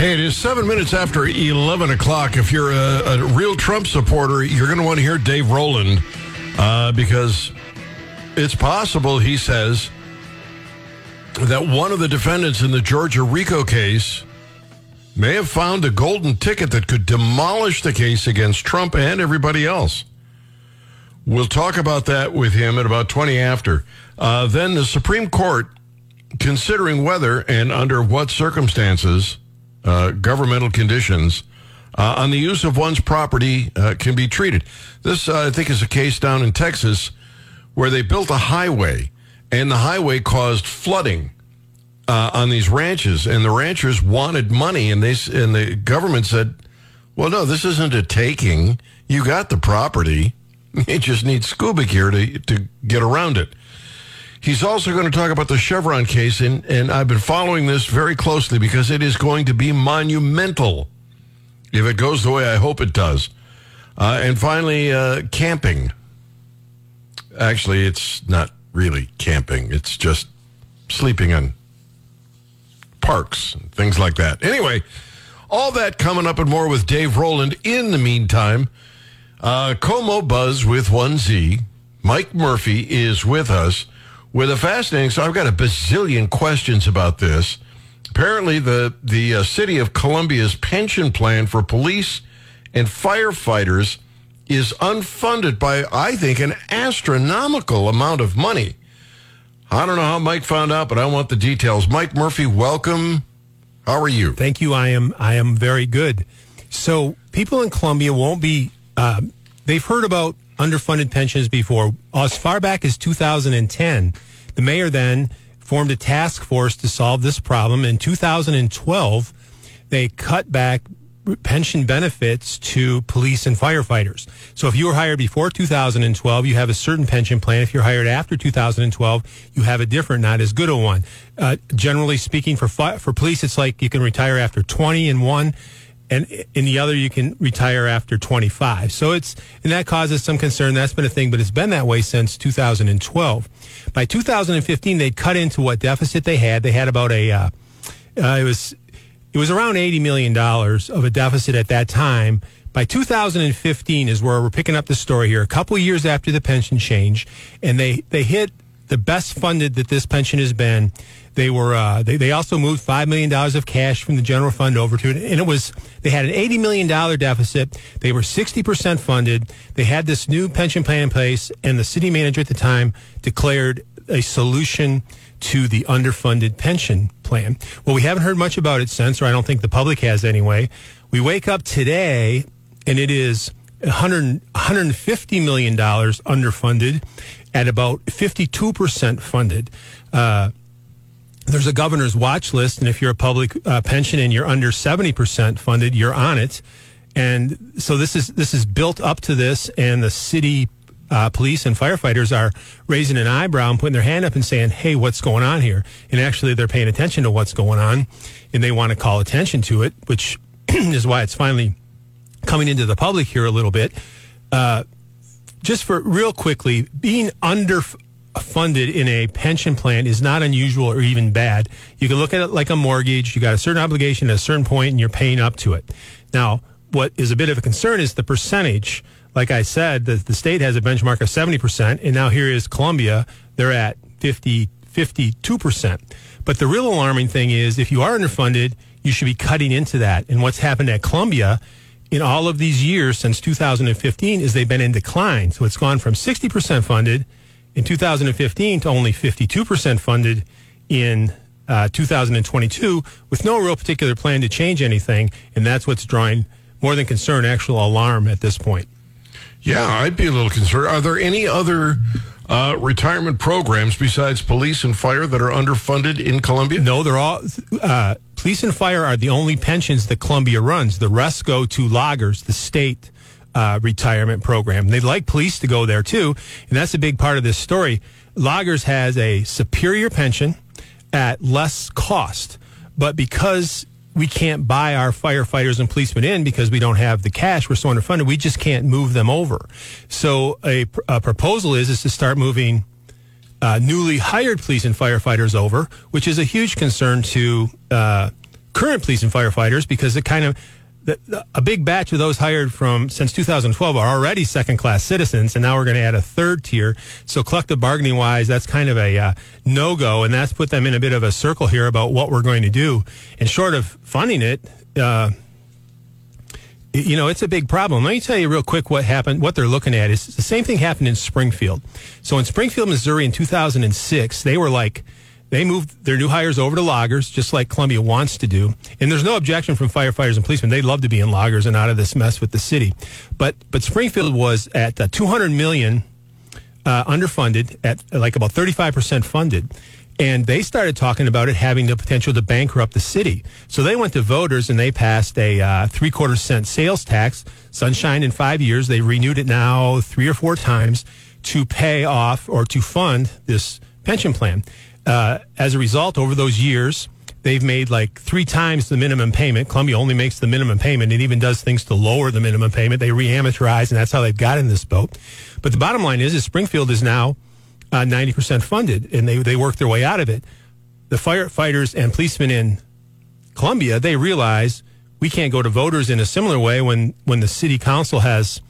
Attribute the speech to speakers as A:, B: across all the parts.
A: Hey, it is seven minutes after 11 o'clock. If you're a, a real Trump supporter, you're going to want to hear Dave Roland uh, because it's possible, he says, that one of the defendants in the Georgia RICO case may have found a golden ticket that could demolish the case against Trump and everybody else. We'll talk about that with him at about 20 after. Uh, then the Supreme Court considering whether and under what circumstances uh, governmental conditions uh, on the use of one's property uh, can be treated. This, uh, I think, is a case down in Texas where they built a highway and the highway caused flooding uh, on these ranches, and the ranchers wanted money, and they and the government said, "Well, no, this isn't a taking. You got the property. You just need scuba gear to to get around it." He's also going to talk about the Chevron case, and, and I've been following this very closely because it is going to be monumental if it goes the way I hope it does. Uh, and finally, uh, camping. Actually, it's not really camping, it's just sleeping in parks and things like that. Anyway, all that coming up and more with Dave Roland. In the meantime, uh, Como Buzz with 1Z. Mike Murphy is with us with a fascinating. So I've got a bazillion questions about this. Apparently, the the uh, city of Columbia's pension plan for police and firefighters is unfunded by, I think, an astronomical amount of money. I don't know how Mike found out, but I want the details. Mike Murphy, welcome. How are you?
B: Thank you. I am. I am very good. So people in Columbia won't be. Uh, they've heard about underfunded pensions before. As far back as 2010, the mayor then formed a task force to solve this problem. In 2012, they cut back pension benefits to police and firefighters. So if you were hired before 2012, you have a certain pension plan. If you're hired after 2012, you have a different, not as good a one. Uh, generally speaking, for fi- for police, it's like you can retire after 20 and one and in the other you can retire after 25 so it's and that causes some concern. That's been a thing but it's been that way since 2012 by 2015 they cut into what deficit they had. They had about a uh, uh, it was it was around 80 million dollars of a deficit at that time. By 2015 is where we're picking up the story here. A couple years after the pension change and they they hit the best funded that this pension has been they were uh, they, they also moved five million dollars of cash from the general fund over to it, and it was they had an eighty million dollar deficit. They were sixty percent funded. They had this new pension plan in place, and the city manager at the time declared a solution to the underfunded pension plan. Well, we haven't heard much about it since, or I don't think the public has anyway. We wake up today, and it is 100, 150 million dollars underfunded at about 52% funded. Uh, there's a governor's watch list, and if you're a public uh, pension and you're under 70% funded, you're on it. And so this is this is built up to this, and the city uh, police and firefighters are raising an eyebrow and putting their hand up and saying, "Hey, what's going on here?" And actually, they're paying attention to what's going on, and they want to call attention to it, which is why it's finally coming into the public here a little bit. Uh, just for real quickly, being under funded in a pension plan is not unusual or even bad. You can look at it like a mortgage. You got a certain obligation at a certain point and you're paying up to it. Now, what is a bit of a concern is the percentage. Like I said, the, the state has a benchmark of 70%, and now here is Columbia. They're at 50, 52%. But the real alarming thing is if you are underfunded, you should be cutting into that. And what's happened at Columbia in all of these years since 2015 is they've been in decline. So it's gone from 60% funded in 2015 to only 52% funded in uh, 2022 with no real particular plan to change anything. And that's what's drawing more than concern, actual alarm at this point.
A: Yeah, I'd be a little concerned. Are there any other uh, retirement programs besides police and fire that are underfunded in Columbia?
B: No, they're all. Uh, police and fire are the only pensions that Columbia runs. The rest go to LAGERS, the state uh, retirement program. They'd like police to go there too, and that's a big part of this story. LAGERS has a superior pension at less cost, but because we can't buy our firefighters and policemen in because we don't have the cash, we're so underfunded, we just can't move them over. So a, a proposal is is to start moving uh, newly hired police and firefighters over, which is a huge concern to uh, current police and firefighters because it kind of the, a big batch of those hired from since 2012 are already second class citizens, and now we're going to add a third tier. So collective bargaining wise, that's kind of a uh, no go, and that's put them in a bit of a circle here about what we're going to do. And short of funding it. Uh, you know, it's a big problem. Let me tell you real quick what happened, what they're looking at is the same thing happened in Springfield. So in Springfield, Missouri in 2006, they were like, they moved their new hires over to LAGERS, just like Columbia wants to do. And there's no objection from firefighters and policemen. They'd love to be in LAGERS and out of this mess with the city. But, but Springfield was at uh, 200 million uh, underfunded at like about 35% funded and they started talking about it having the potential to bankrupt the city. So they went to voters and they passed a uh, three quarter cent sales tax, sunshine in five years. They renewed it now three or four times to pay off or to fund this pension plan. Uh, as a result, over those years, they've made like three times the minimum payment. Columbia only makes the minimum payment. It even does things to lower the minimum payment. They re-amortize, and that's how they've got in this boat. But the bottom line is, is Springfield is now uh, 90% funded, and they, they work their way out of it. The firefighters and policemen in Columbia, they realize we can't go to voters in a similar way when, when the city council has,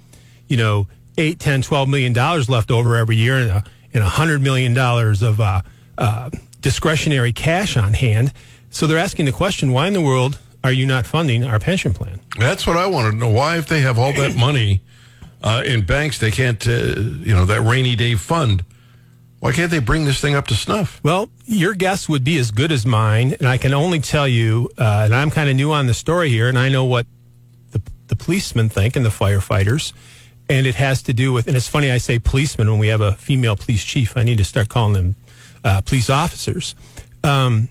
B: you know, 8, 10, 12 million dollars left over every year and a, and a hundred million dollars of uh, uh, discretionary cash on hand. So they're asking the question, why in the world are you not funding our pension plan?
A: That's what I want to know. Why, if they have all that money uh, in banks, they can't, uh, you know, that rainy day fund, why can't they bring this thing up to snuff?
B: Well, your guess would be as good as mine, and I can only tell you, uh, and I'm kind of new on the story here, and I know what the, the policemen think and the firefighters, and it has to do with, and it's funny I say policemen when we have a female police chief. I need to start calling them uh, police officers. Um,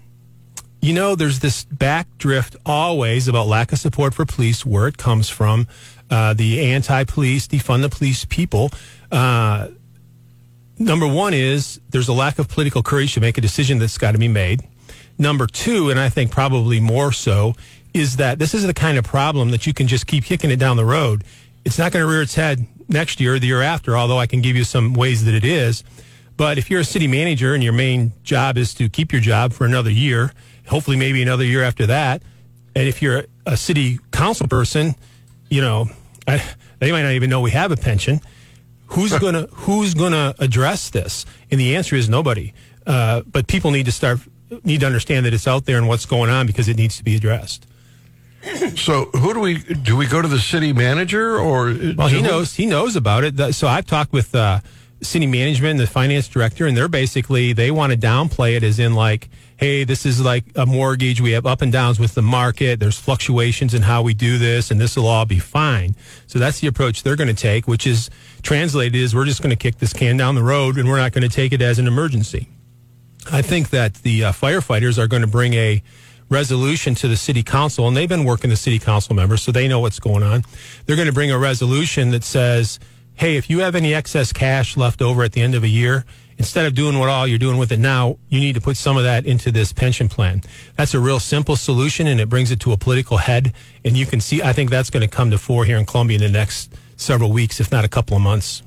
B: you know, there's this backdrift always about lack of support for police, where it comes from. Uh, the anti-police, defund the police people. Uh, number one is there's a lack of political courage to make a decision that's got to be made. Number two, and I think probably more so, is that this is the kind of problem that you can just keep kicking it down the road. It's not going to rear its head next year or the year after, although I can give you some ways that it is. But if you're a city manager and your main job is to keep your job for another year, hopefully maybe another year after that, and if you're a city council person, you know, I, they might not even know we have a pension Who's gonna Who's gonna address this? And the answer is nobody. Uh, but people need to start need to understand that it's out there and what's going on because it needs to be addressed.
A: So who do we do? We go to the city manager or?
B: Well, he knows he knows about it. So I've talked with uh, city management and the finance director, and they're basically they want to downplay it as in like hey, this is like a mortgage. We have up and downs with the market. There's fluctuations in how we do this, and this will all be fine. So that's the approach they're going to take, which is translated is we're just going to kick this can down the road and we're not going to take it as an emergency. I think that the uh, firefighters are going to bring a resolution to the city council, and they've been working the city council members, so they know what's going on. They're going to bring a resolution that says, hey, if you have any excess cash left over at the end of a year, instead of doing what all you're doing with it now, you need to put some of that into this pension plan. That's a real simple solution and it brings it to a political head. And you can see, I think that's going to come to fore here in Columbia in the next several weeks, if not a couple of months.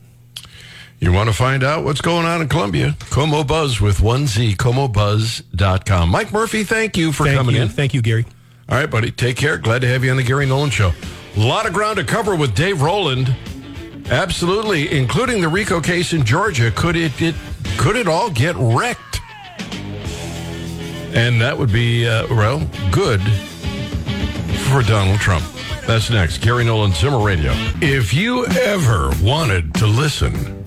A: You want to find out what's going on in Columbia? Como Buzz with 1Z, KOMOBuzz.com. Mike Murphy, thank you for
B: thank
A: coming
B: you.
A: in.
B: Thank you, Gary.
A: All right, buddy. Take care. Glad to have you on the Gary Nolan Show. A lot of ground to cover with Dave Roland. Absolutely, including the RICO case in Georgia. Could it, it could it all get wrecked? And that would be uh, well good for Donald Trump. That's next. Gary Nolan Zimmer Radio. If you ever wanted to listen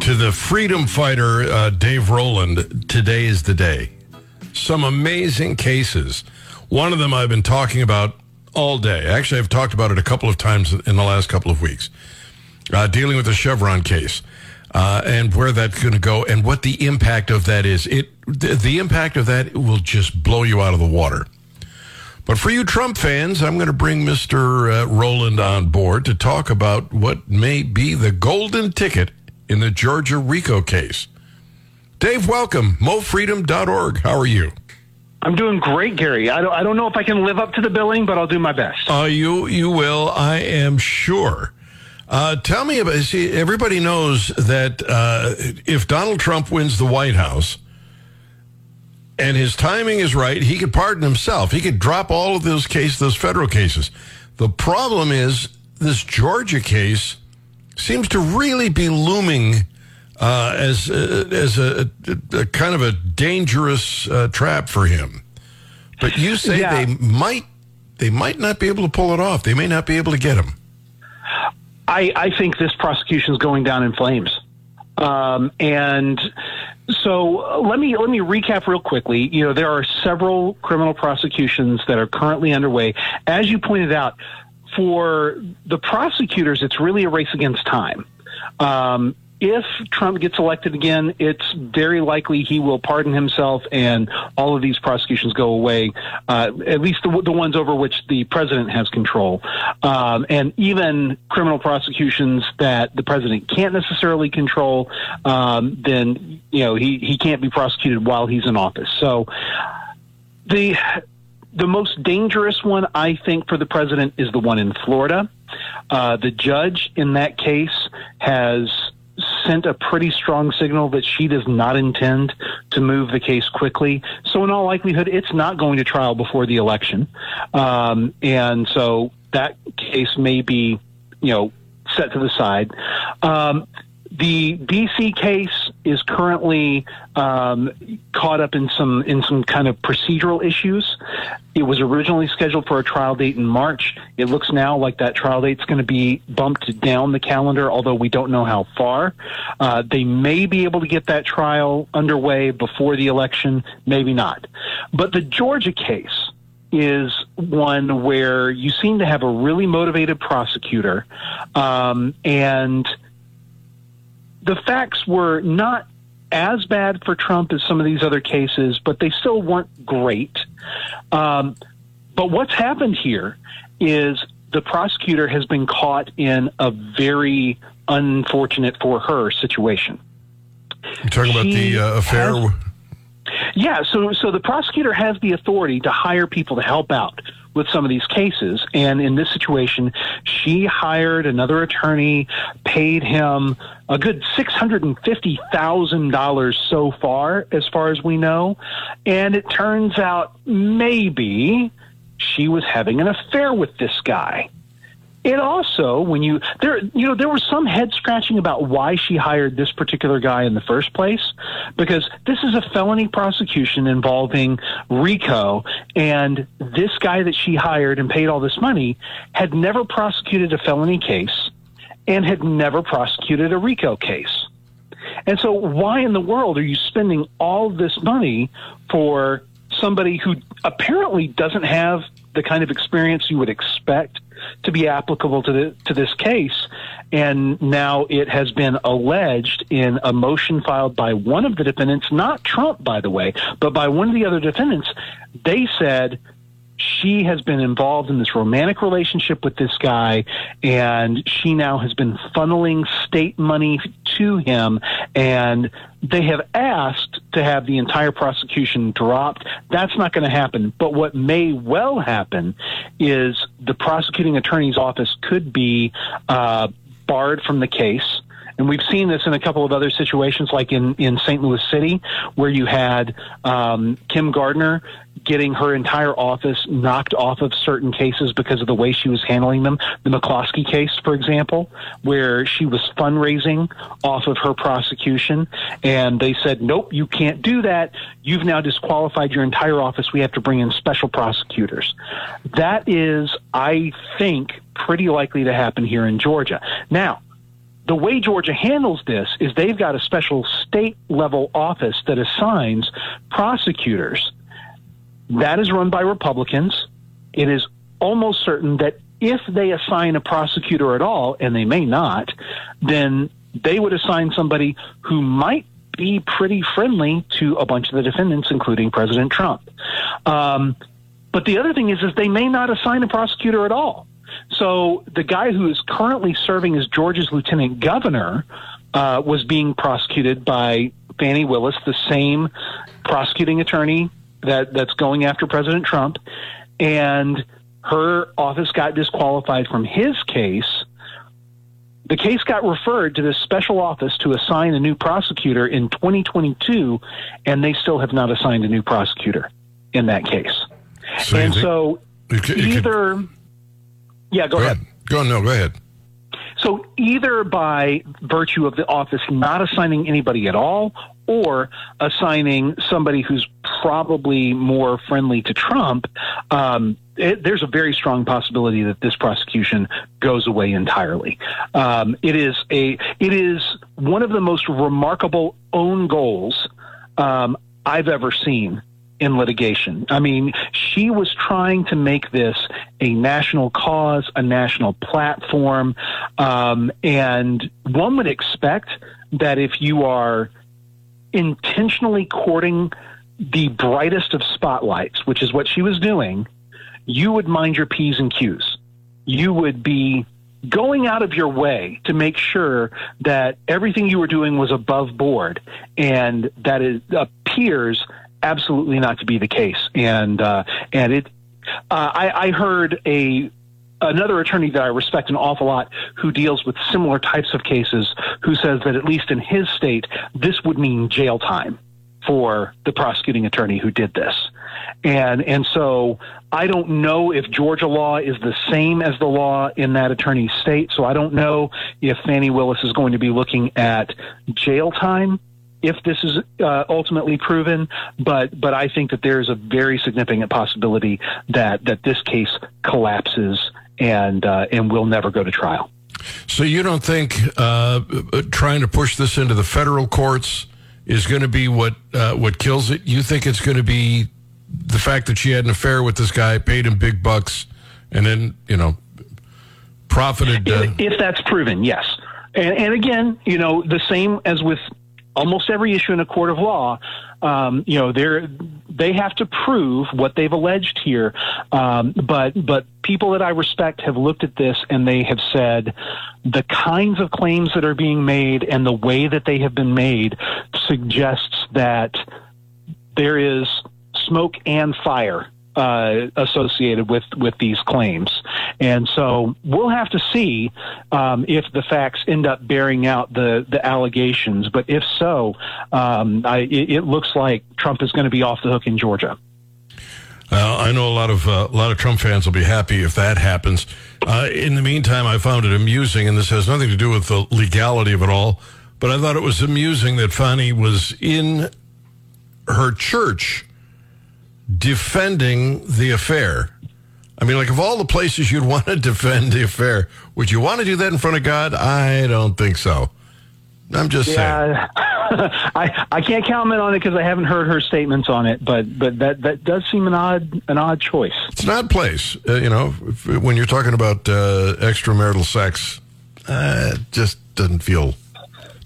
A: to the freedom fighter uh, Dave Roland, today is the day. Some amazing cases. One of them I've been talking about all day. Actually, I've talked about it a couple of times in the last couple of weeks uh, dealing with the Chevron case uh, and where that's going to go and what the impact of that is. It the, the impact of that will just blow you out of the water. But for you Trump fans, I'm going to bring Mr. Uh, Roland on board to talk about what may be the golden ticket in the Georgia RICO case. Dave, welcome. MoFreedom.org. How are you?
C: I'm doing great, Gary. I don't, I don't know if I can live up to the billing, but I'll do my best.
A: Uh, you you will, I am sure. Uh, tell me about. See, everybody knows that uh, if Donald Trump wins the White House, and his timing is right, he could pardon himself. He could drop all of those cases, those federal cases. The problem is this Georgia case seems to really be looming uh, as uh, as a, a, a, kind of a dangerous uh, trap for him. But you say yeah. they might they might not be able to pull it off. They may not be able to get him.
C: I, I think this prosecution is going down in flames. Um, and so let me let me recap real quickly. You know, there are several criminal prosecutions that are currently underway. As you pointed out, for the prosecutors, it's really a race against time. Um, if Trump gets elected again, it's very likely he will pardon himself and all of these prosecutions go away, uh, at least the, the, ones over which the president has control. Um, and even criminal prosecutions that the president can't necessarily control, um, then, you know, he, he can't be prosecuted while he's in office. So the, the most dangerous one, I think, for the president is the one in Florida. Uh, the judge in that case has sent a pretty strong signal that she does not intend to move the case quickly. So, in all likelihood, it's not going to trial before the election. Um, and so that case may be, you know, set to the side. Um, the DC case is currently um, caught up in some in some kind of procedural issues. It was originally scheduled for a trial date in March. It looks now like that trial date is going to be bumped down the calendar, although we don't know how far. Uh, they may be able to get that trial underway before the election, maybe not. But the Georgia case is one where you seem to have a really motivated prosecutor um, and the facts were not as bad for Trump as some of these other cases, but they still weren't great. Um, but what's happened here is the prosecutor has been caught in a very unfortunate for her situation.
A: You're talking she about the uh, affair.
C: Has, yeah, so so the prosecutor has the authority to hire people to help out with some of these cases. And in this situation, she hired another attorney, paid him a good $650,000 so far, as far as we know. And it turns out maybe she was having an affair with this guy. It also, when you there, you know, there was some head scratching about why she hired this particular guy in the first place, because this is a felony prosecution involving RICO, and this guy that she hired and paid all this money had never prosecuted a felony case and had never prosecuted a RICO case. And so, why in the world are you spending all this money for somebody who apparently doesn't have the kind of experience you would expect to be applicable to the, to this case. And now it has been alleged in a motion filed by one of the defendants, not Trump, by the way, but by one of the other defendants. They said she has been involved in this romantic relationship with this guy, and she now has been funneling state money to him, and they have asked to have the entire prosecution dropped. That's not going to happen. But what may well happen is the prosecuting attorney's office could be uh, barred from the case. And we've seen this in a couple of other situations, like in, in St. Louis City, where you had um, Kim Gardner getting her entire office knocked off of certain cases because of the way she was handling them. The McCloskey case, for example, where she was fundraising off of her prosecution, and they said, nope, you can't do that. You've now disqualified your entire office. We have to bring in special prosecutors. That is, I think, pretty likely to happen here in Georgia. Now, the way Georgia handles this is they've got a special state level office that assigns prosecutors that is run by Republicans. It is almost certain that if they assign a prosecutor at all, and they may not, then they would assign somebody who might be pretty friendly to a bunch of the defendants, including President Trump. Um, but the other thing is, is they may not assign a prosecutor at all. So the guy who is currently serving as Georgia's lieutenant governor uh, was being prosecuted by Fani Willis, the same prosecuting attorney that that's going after President Trump, and her office got disqualified from his case The case got referred to this special office to assign a new prosecutor in 2022, and they still have not assigned a new prosecutor in that case.
A: So
C: and so
A: you could-
C: either, yeah, go,
A: Go
C: ahead.
A: ahead. Go no, go ahead.
C: So either by virtue of the office not assigning anybody at all, or assigning somebody who's probably more friendly to Trump, um, it, there's a very strong possibility that this prosecution goes away entirely. Um, it is a it is one of the most remarkable own goals um, I've ever seen in litigation. I mean, she was trying to make this a national cause, a national platform, um, and one would expect that if you are intentionally courting the brightest of spotlights, which is what she was doing, you would mind your P's and Q's. You would be going out of your way to make sure that everything you were doing was above board, and that it appears absolutely not to be the case. And uh, and it, uh, I, I heard a another attorney that I respect an awful lot who deals with similar types of cases who says that at least in his state, this would mean jail time for the prosecuting attorney who did this. And and so I don't know if Georgia law is the same as the law in that attorney's state. So I don't know if Fani Willis is going to be looking at jail time if this is uh, ultimately proven, but but I think that there's a very significant possibility that that this case collapses and uh, and will never go to trial.
A: So you don't think uh, trying to push this into the federal courts is going to be what uh, what kills it? You think it's going to be the fact that she had an affair with this guy, paid him big bucks, and then you know profited. Uh,
C: if, if that's proven, yes. And, and again, you know, the same as with almost every issue in a court of law, um, you know, they're they have to prove what they've alleged here. Um, but but people that I respect have looked at this and they have said the kinds of claims that are being made and the way that they have been made suggests that there is smoke and fire uh, associated with with these claims, and so we'll have to see um, if the facts end up bearing out the the allegations. But if so, um, I, it, it looks like Trump is going to be off the hook in Georgia.
A: I know a lot of uh, a lot of Trump fans will be happy if that happens. Uh, in the meantime, I found it amusing, and this has nothing to do with the legality of it all. But I thought it was amusing that Fani was in her church defending the affair. I mean, like of all the places you'd want to defend the affair, would you want to do that in front of God? I don't think so. I'm just saying.
C: I I can't comment on it because I haven't heard her statements on it. But but that that does seem an odd an odd choice.
A: It's an odd place, uh, you know, if, when you're talking about uh, extramarital sex. Uh, it just doesn't feel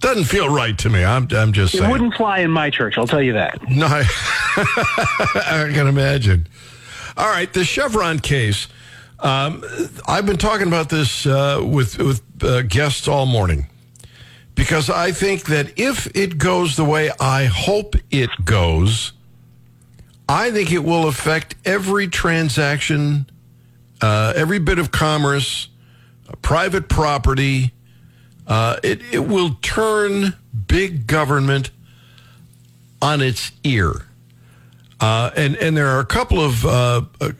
A: doesn't feel right to me. I'm I'm just saying.
C: It wouldn't fly in my church. I'll tell you that.
A: No, I, I can imagine. All right, the Chevron case. Um, I've been talking about this uh, with with uh, guests all morning because I think that if it goes the way I hope it goes, I think it will affect every transaction, uh, every bit of commerce, uh, private property. Uh, it it will turn big government on its ear. Uh, and and there are a couple of uh, a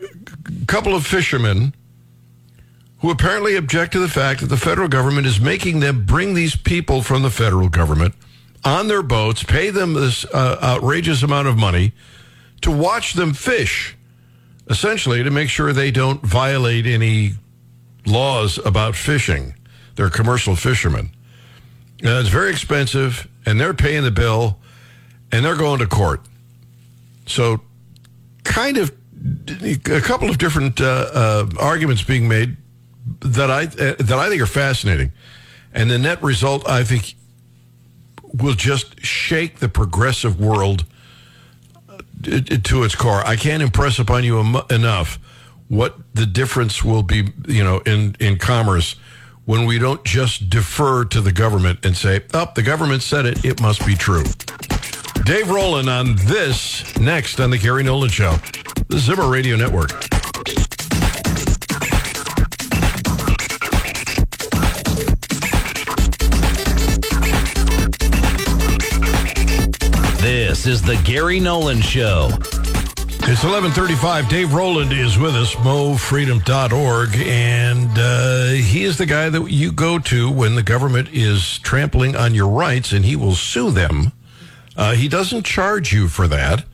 A: couple of fishermen who apparently object to the fact that the federal government is making them bring these people from the federal government on their boats, pay them this uh, outrageous amount of money to watch them fish, essentially to make sure they don't violate any laws about fishing. They're commercial fishermen. Uh, it's very expensive, and they're paying the bill, and they're going to court. So, kind of a couple of different uh, uh, arguments being made that I uh, that I think are fascinating, and the net result I think will just shake the progressive world uh, to its core. I can't impress upon you em- enough what the difference will be, you know, in in commerce when we don't just defer to the government and say, oh, the government said it, it must be true. Dave Roland on this next on The Gary Nolan Show, the Zimmer Radio Network.
D: This is The Gary Nolan Show.
A: It's 1135. Dave Roland is with us, mofreedom.org, and uh, he is the guy that you go to when the government is trampling on your rights, and he will sue them. Uh, he doesn't charge you for that,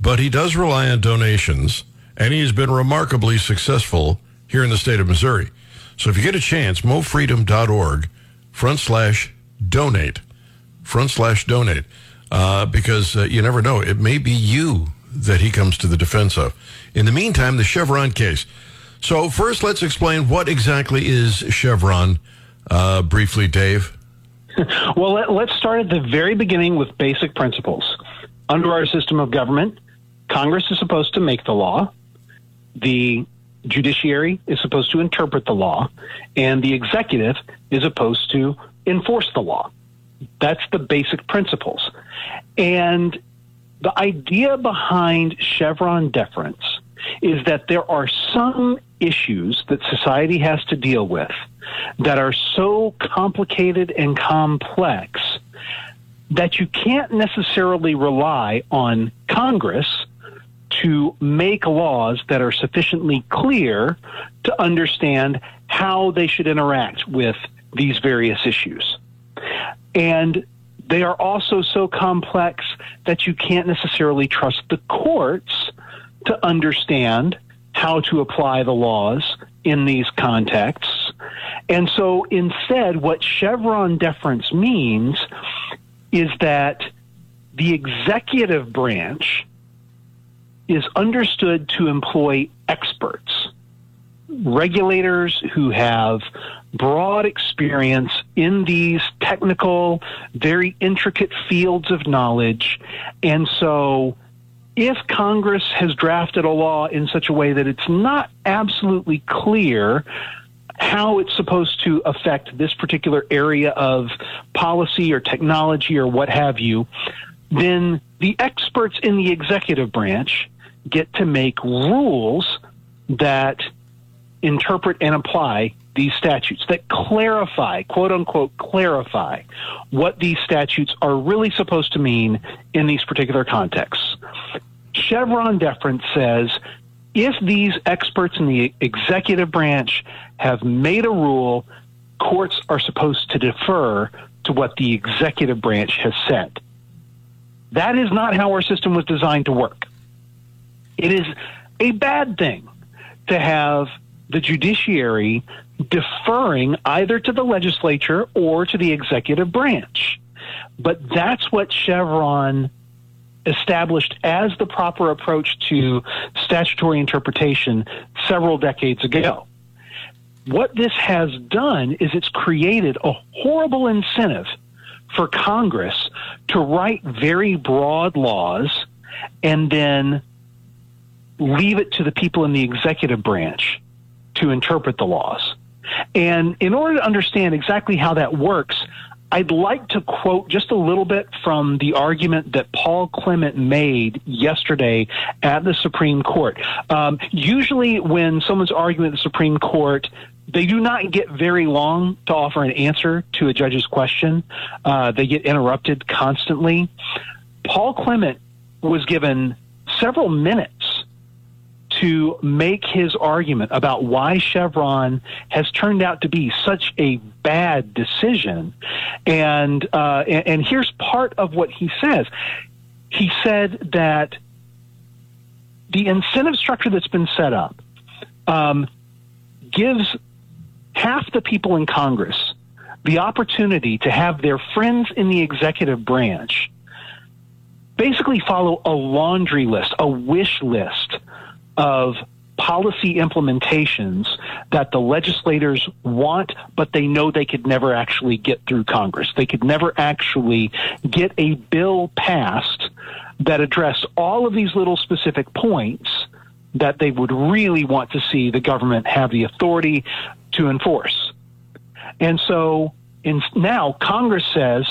A: but he does rely on donations, and he has been remarkably successful here in the state of Missouri. So if you get a chance, mofreedom.org, front slash donate, front slash donate, uh, because uh, you never know. It may be you that he comes to the defense of. In the meantime, the Chevron case. So first, let's explain what exactly is Chevron, uh, briefly, Dave.
C: well, let, let's start at the very beginning with basic principles. Under our system of government, Congress is supposed to make the law. The judiciary is supposed to interpret the law, and the executive is supposed to enforce the law. That's the basic principles. And the idea behind Chevron deference is that there are some issues that society has to deal with that are so complicated and complex that you can't necessarily rely on Congress to make laws that are sufficiently clear to understand how they should interact with these various issues. And they are also so complex that you can't necessarily trust the courts to understand how to apply the laws in these contexts. And so instead, what Chevron deference means is that the executive branch is understood to employ experts, regulators who have broad experience in these technical, very intricate fields of knowledge. And so, if Congress has drafted a law in such a way that it's not absolutely clear how it's supposed to affect this particular area of policy or technology or what have you, then the experts in the executive branch get to make rules that interpret and apply these statutes, that clarify, quote unquote, clarify what these statutes are really supposed to mean in these particular contexts. Chevron deference says if these experts in the executive branch have made a rule, courts are supposed to defer to what the executive branch has said. That is not how our system was designed to work. It is a bad thing to have the judiciary deferring either to the legislature or to the executive branch. But that's what Chevron established as the proper approach to statutory interpretation several decades ago. What this has done is it's created a horrible incentive for Congress to write very broad laws and then leave it to the people in the executive branch to interpret the laws. And in order to understand exactly how that works, I'd like to quote just a little bit from the argument that Paul Clement made yesterday at the Supreme Court. Um, usually, when someone's arguing at the Supreme Court, they do not get very long to offer an answer to a judge's question. Uh, they get interrupted constantly. Paul Clement was given several minutes to make his argument about why Chevron has turned out to be such a bad decision. And, uh, and, and here's part of what he says. He said that the incentive structure that's been set up um, gives half the people in Congress the opportunity to have their friends in the executive branch basically follow a laundry list, a wish list of policy implementations that the legislators want, but they know they could never actually get through Congress. They could never actually get a bill passed that address all of these little specific points that they would really want to see the government have the authority to enforce. And so in, now Congress says,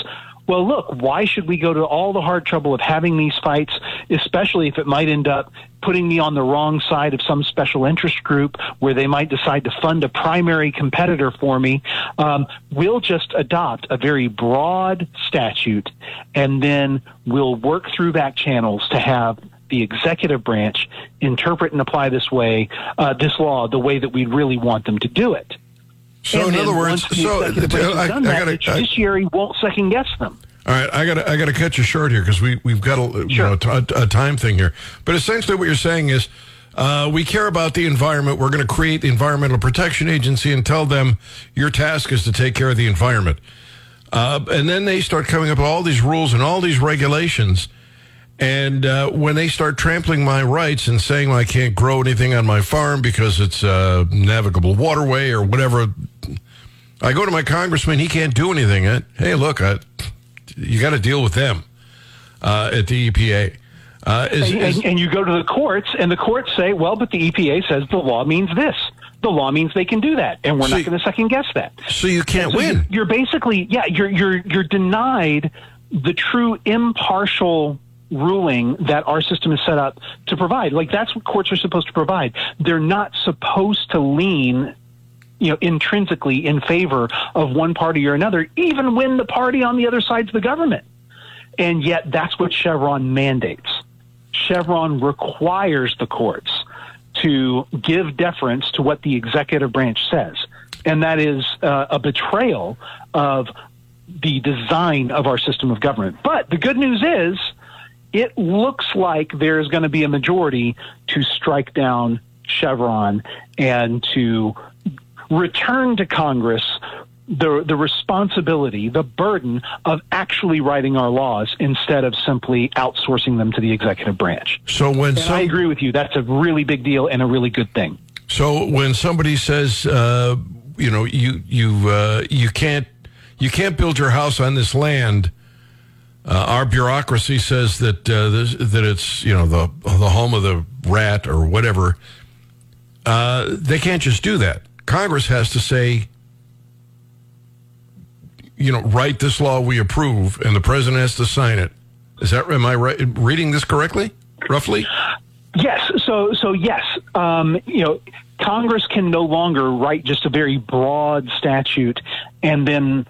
C: well, look, why should we go to all the hard trouble of having these fights? especially if it might end up putting me on the wrong side of some special interest group where they might decide to fund a primary competitor for me. Um, we'll just adopt a very broad statute and then we'll work through back channels to have the executive branch interpret and apply this way, uh, this law, the way that we really want them to do it.
A: So,
C: And
A: in other words, so
C: executive
A: I, I gotta,
C: the judiciary won't second guess them.
A: All right, I got I got to cut you short here because we we've got a, you
C: Sure.
A: know, t- a, a time thing here. But essentially, what you're saying is, uh, we care about the environment. We're going to create the Environmental Protection Agency and tell them your task is to take care of the environment. Uh, and then they start coming up with all these rules and all these regulations. And uh, when they start trampling my rights and saying I can't grow anything on my farm because it's a navigable waterway or whatever, I go to my congressman. He can't do anything. Uh, Hey, look, I, you got to deal with them uh, at the EPA. Uh, is,
C: And,
A: is-
C: and, and you go to the courts, and the courts say, well, but the EPA says the law means this. The law means they can do that, and we're
A: So
C: not going to second guess that.
A: so you can't
C: So
A: win.
C: You're basically, yeah, you're you're you're denied the true impartial ruling that our system is set up to provide. Like that's what courts are supposed to provide. They're not supposed to lean you know, intrinsically in favor of one party or another, even when the party on the other side's the government. And yet that's what Chevron mandates. Chevron requires the courts to give deference to what the executive branch says. And that is uh, a betrayal of the design of our system of government. But the good news is, it looks like there's going to be a majority to strike down Chevron and to return to Congress the the responsibility, the burden of actually writing our laws instead of simply outsourcing them to the executive branch.
A: So when
C: And I agree with you. That's a really big deal and a really good thing.
A: so when somebody says, uh, you know, you you uh, you can't you can't build your house on this land. Uh, our bureaucracy says that uh, this, that it's you know the the home of the rat or whatever. Uh, they can't just do that. Congress has to say, you know, write this law we approve, and the president has to sign it. Is that am I right, reading this correctly? Roughly,
C: Yes. So, so yes, um, you know, Congress can no longer write just a very broad statute and then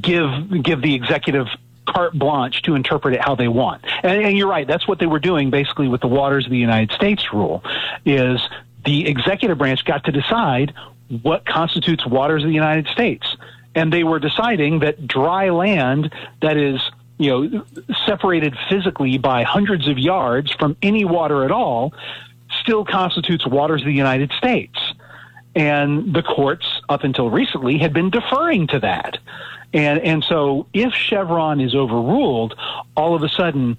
C: give give the executive carte blanche to interpret it how they want. And, and you're right. That's what they were doing basically with the Waters of the United States rule. Is the executive branch got to decide what constitutes waters of the United States, and they were deciding that dry land that is you know, separated physically by hundreds of yards from any water at all, still constitutes waters of the United States. And the courts, up until recently, had been deferring to that. And, and so if Chevron is overruled, all of a sudden,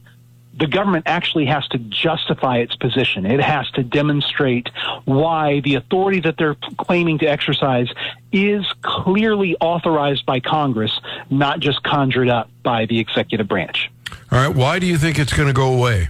C: the government actually has to justify its position. It has to demonstrate why the authority that they're claiming to exercise is clearly authorized by Congress, not just conjured up by the executive branch.
A: all right. Why do you think it's going to go away?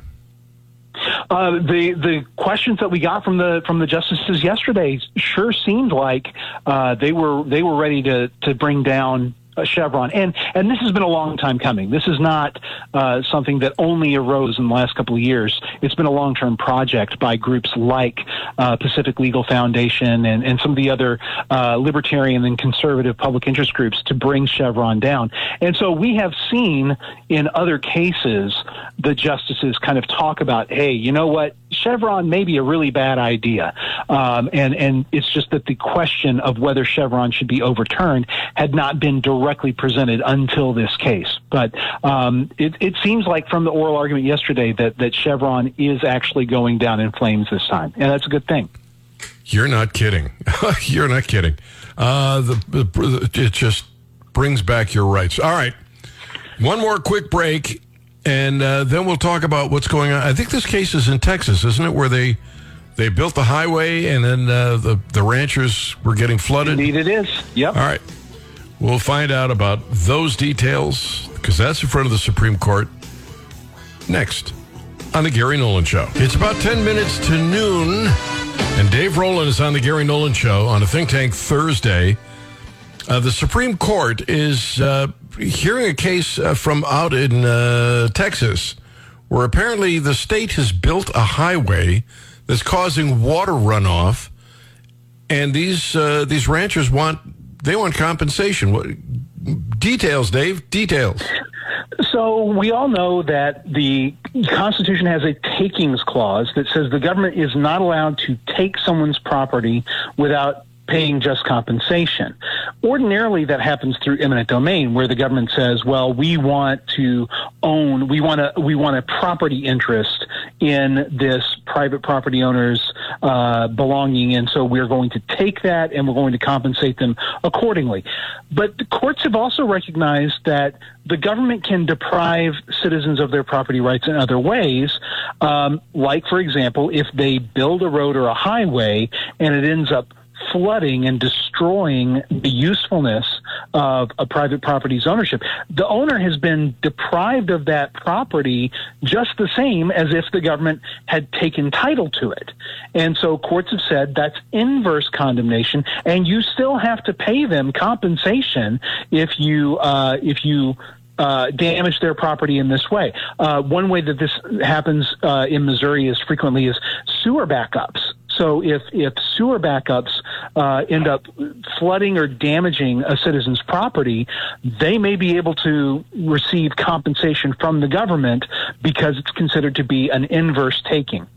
C: Uh, the the questions that we got from the from the justices yesterday sure seemed like uh, they were they were ready to to bring down uh, Chevron, and and this has been a long time coming. This is not uh, something that only arose in the last couple of years. It's been a long term project by groups like uh, Pacific Legal Foundation and and some of the other uh, libertarian and conservative public interest groups to bring Chevron down. And so we have seen in other cases the justices kind of talk about, hey, you know what, Chevron may be a really bad idea, um, and and it's just that the question of whether Chevron should be overturned had not been directly presented until this case. But um, it, it seems like from the oral argument yesterday that that Chevron is actually going down in flames this time, and that's a good thing.
A: You're not kidding. You're not kidding. Uh, the, the it just brings back your rights. All right, one more quick break, and uh, then we'll talk about what's going on. I think this case is in Texas, isn't it? Where they they built the highway, and then uh, the the ranchers were getting flooded.
C: Indeed, it is. Yep.
A: All right, we'll find out about those details because that's in front of the Supreme Court next on the Gary Nolan Show. It's about 10 minutes to noon, and Dave Roland is on the Gary Nolan Show on a Think Tank Thursday. Uh, the Supreme Court is uh, hearing a case uh, from out in uh, Texas where apparently the state has built a highway that's causing water runoff, and these uh, these ranchers want they want compensation. What details, Dave? Details.
C: So we all know that the Constitution has a takings clause that says the government is not allowed to take someone's property without paying just compensation. Ordinarily, that happens through eminent domain, where the government says, "Well, we want to own, we want to, we want a property interest in this private property owner's uh, belonging, and so we're going to take that and we're going to compensate them accordingly." But the courts have also recognized that the government can deprive citizens of their property rights in other ways, um, like, for example, if they build a road or a highway and it ends up flooding and destroying the usefulness of a private property's ownership. The owner has been deprived of that property just the same as if the government had taken title to it. And so courts have said that's inverse condemnation, and you still have to pay them compensation if you uh, if you uh, damage their property in this way. Uh, one way that this happens uh, in Missouri is frequently is sewer backups. So if if sewer backups uh, end up flooding or damaging a citizen's property, they may be able to receive compensation from the government because it's considered to be an inverse taking.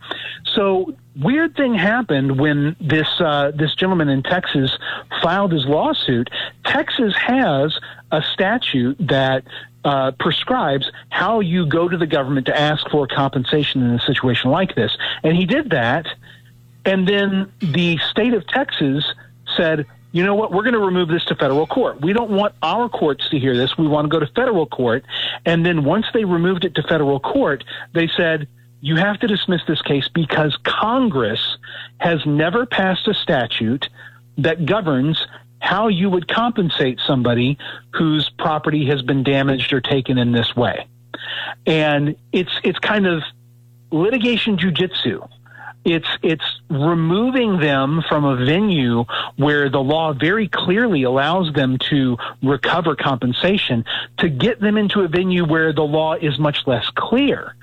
C: So weird thing happened when this uh, this gentleman in Texas filed his lawsuit. Texas has a statute that uh, prescribes how you go to the government to ask for compensation in a situation like this, and he did that and then the state of Texas said, you know what, we're going to remove this to federal court. We don't want our courts to hear this. We want to go to federal court. And then once they removed it to federal court, they said, you have to dismiss this case because Congress has never passed a statute that governs how you would compensate somebody whose property has been damaged or taken in this way. And it's it's kind of litigation jujitsu it's it's removing them from a venue where the law very clearly allows them to recover compensation to get them into a venue where the law is much less clear.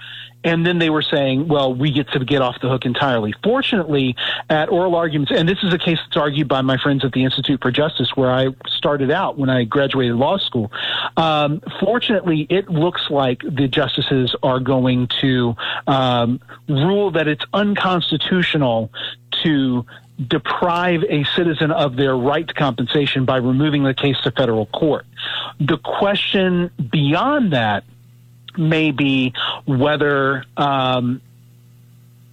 C: And then they were saying, well, we get to get off the hook entirely. Fortunately, at oral arguments, and this is a case that's argued by my friends at the Institute for Justice, where I started out when I graduated law school. Um, fortunately, it looks like the justices are going to um, rule that it's unconstitutional to deprive a citizen of their right to compensation by removing the case to federal court. The question beyond that may be whether um,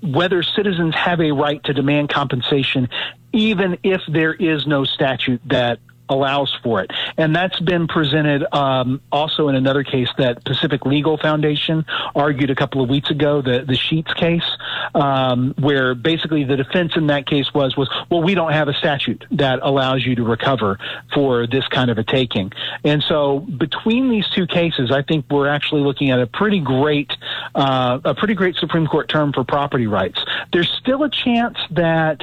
C: whether citizens have a right to demand compensation, even if there is no statute that allows for it. And that's been presented um, also in another case that Pacific Legal Foundation argued a couple of weeks ago, the, the Sheetz case, um, where basically the defense in that case was, was, well, we don't have a statute that allows you to recover for this kind of a taking. And so between these two cases, I think we're actually looking at a pretty great, uh, a pretty great Supreme Court term for property rights. There's still a chance that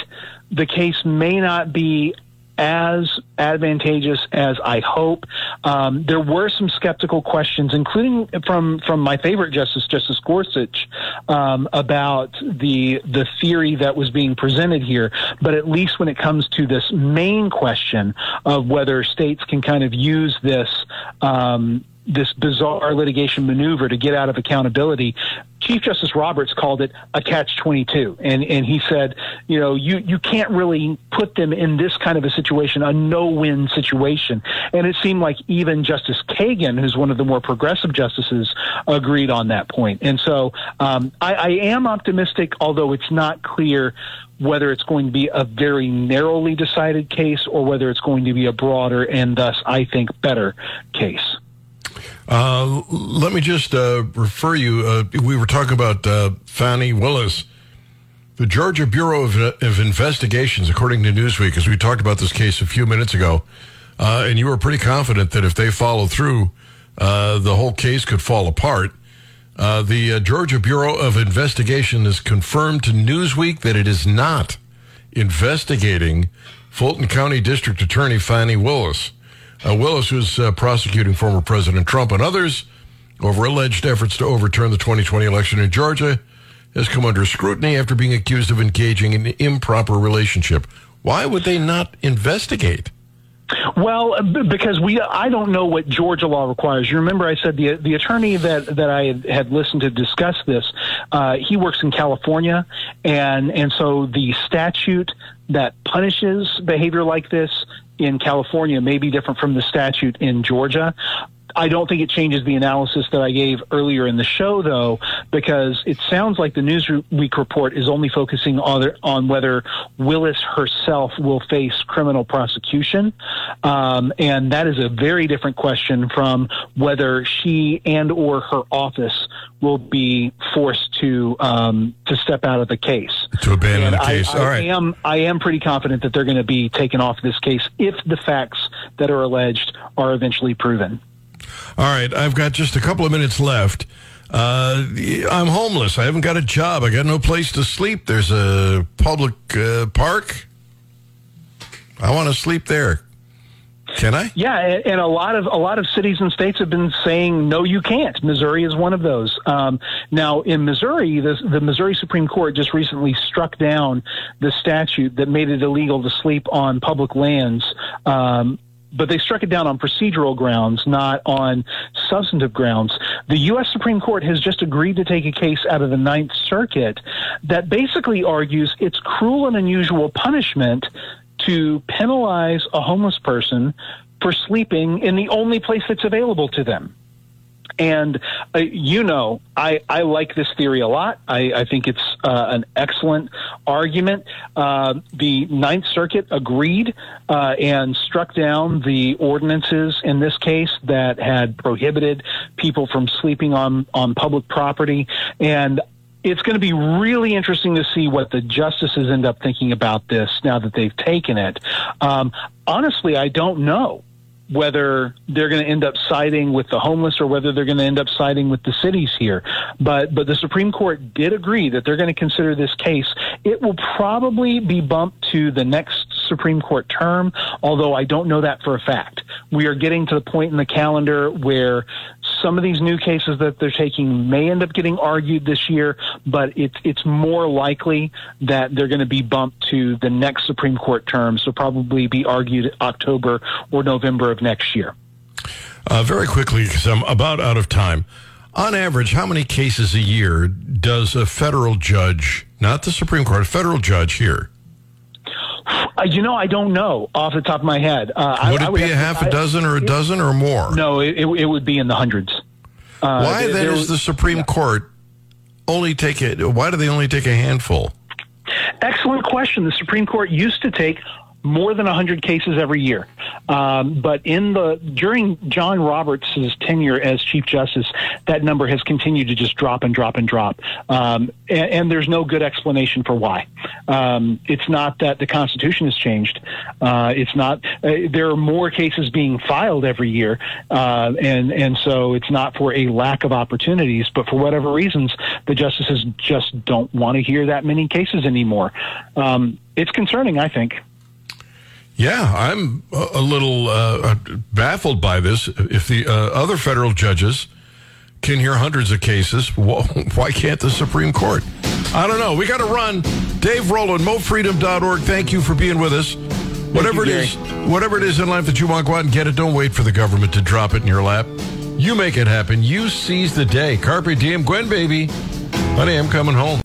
C: the case may not be as advantageous as I hope. Um, there were some skeptical questions, including from from my favorite justice, Justice Gorsuch, um, about the the theory that was being presented here. But at least when it comes to this main question of whether states can kind of use this um, this bizarre litigation maneuver to get out of accountability. Chief Justice Roberts called it a catch 22. And, and he said, you know, you, you can't really put them in this kind of a situation, a no win situation. And it seemed like even Justice Kagan, who's one of the more progressive justices, agreed on that point. And so um, I, I am optimistic, although it's not clear whether it's going to be a very narrowly decided case or whether it's going to be a broader and thus, I think, better case.
A: Uh, let me just uh, refer you. Uh, we were talking about uh, Fani Willis. The Georgia Bureau of, of, Investigations, according to Newsweek, as we talked about this case a few minutes ago, uh, and you were pretty confident that if they follow through, uh, the whole case could fall apart. the Georgia Bureau of Investigation has confirmed to Newsweek that it is not investigating Fulton County District Attorney Fani Willis. Uh, Willis who's uh, prosecuting former President Trump and others over alleged efforts to overturn the 2020 election in Georgia has come under scrutiny after being accused of engaging in an improper relationship. Why would they not investigate?
C: Well, because we, I don't know what Georgia law requires. You remember I said the the attorney that that I had, had listened to discuss this, uh, he works in California, and and so the statute that punishes behavior like this in California may be different from the statute in Georgia. I don't think it changes the analysis that I gave earlier in the show, though, because it sounds like the Newsweek report is only focusing on, on whether Willis herself will face criminal prosecution, um, and that is a very different question from whether she and or her office will be forced to um, to step out of the case.
A: To abandon
C: And
A: the
C: I-
A: case.
C: I,
A: All right.
C: am I am pretty confident that they're going to be taken off this case if the facts that are alleged are eventually proven.
A: All right, I've got just a couple of minutes left. Uh, I'm homeless. I haven't got a job. I got no place to sleep. There's a public uh, park. I want to sleep there. Can I?
C: Yeah, and a lot of a lot of cities and states have been saying no, you can't. Missouri is one of those. Um, now, in Missouri, the, the Missouri Supreme Court just recently struck down the statute that made it illegal to sleep on public lands. Um, but they struck it down on procedural grounds, not on substantive grounds. The U.S. Supreme Court has just agreed to take a case out of the Ninth Circuit that basically argues it's cruel and unusual punishment to penalize a homeless person for sleeping in the only place that's available to them. And uh, you know, I, I like this theory a lot. I, I think it's uh, an excellent argument. Uh, the Ninth Circuit agreed uh, and struck down the ordinances in this case that had prohibited people from sleeping on on public property. And it's going to be really interesting to see what the justices end up thinking about this now that they've taken it. Um, honestly, I don't know whether they're going to end up siding with the homeless or whether they're going to end up siding with the cities here. But but the Supreme Court did agree that they're going to consider this case. It will probably be bumped to the next Supreme Court term, although I don't know that for a fact. We are getting to the point in the calendar where some of these new cases that they're taking may end up getting argued this year, but it's it's more likely that they're going to be bumped to the next Supreme Court term, so probably be argued October or November of next year.
A: Uh, very quickly, because I'm about out of time. On average, how many cases a year does a federal judge, not the Supreme Court, a federal judge here?
C: Uh, you know, I don't know off the top of my head. Uh, I-
A: Would
C: I
A: it be
C: have
A: a
C: to-
A: half a
C: I-
A: dozen or a dozen or more?
C: No, it, it, it would be in the hundreds. Uh,
A: Why
C: there-
A: then
C: there
A: is the Supreme Court only take it? Why do they only take a handful?
C: Excellent question. The Supreme Court used to take more than 100 cases every year. Um, but in the during John Roberts' tenure as Chief Justice, that number has continued to just drop and drop and drop. Um, and, and there's no good explanation for why. Um, it's not that the Constitution has changed. Uh, it's not. Uh, there are more cases being filed every year, uh, and and so it's not for a lack of opportunities, but for whatever reasons, the justices just don't want to hear that many cases anymore. Um, it's concerning, I think.
A: Yeah, I'm a little uh, baffled by this. If the uh, other federal judges can hear hundreds of cases, why can't the Supreme Court? I don't know. We got to run. Dave Roland, mofreedom.org. Thank you for being with us. Whatever
C: you,
A: it is, whatever it is in life that you want, to go out and get it. Don't wait for the government to drop it in your lap. You make it happen. You seize the day. Carpe diem, Gwen, baby. Honey, I'm coming home.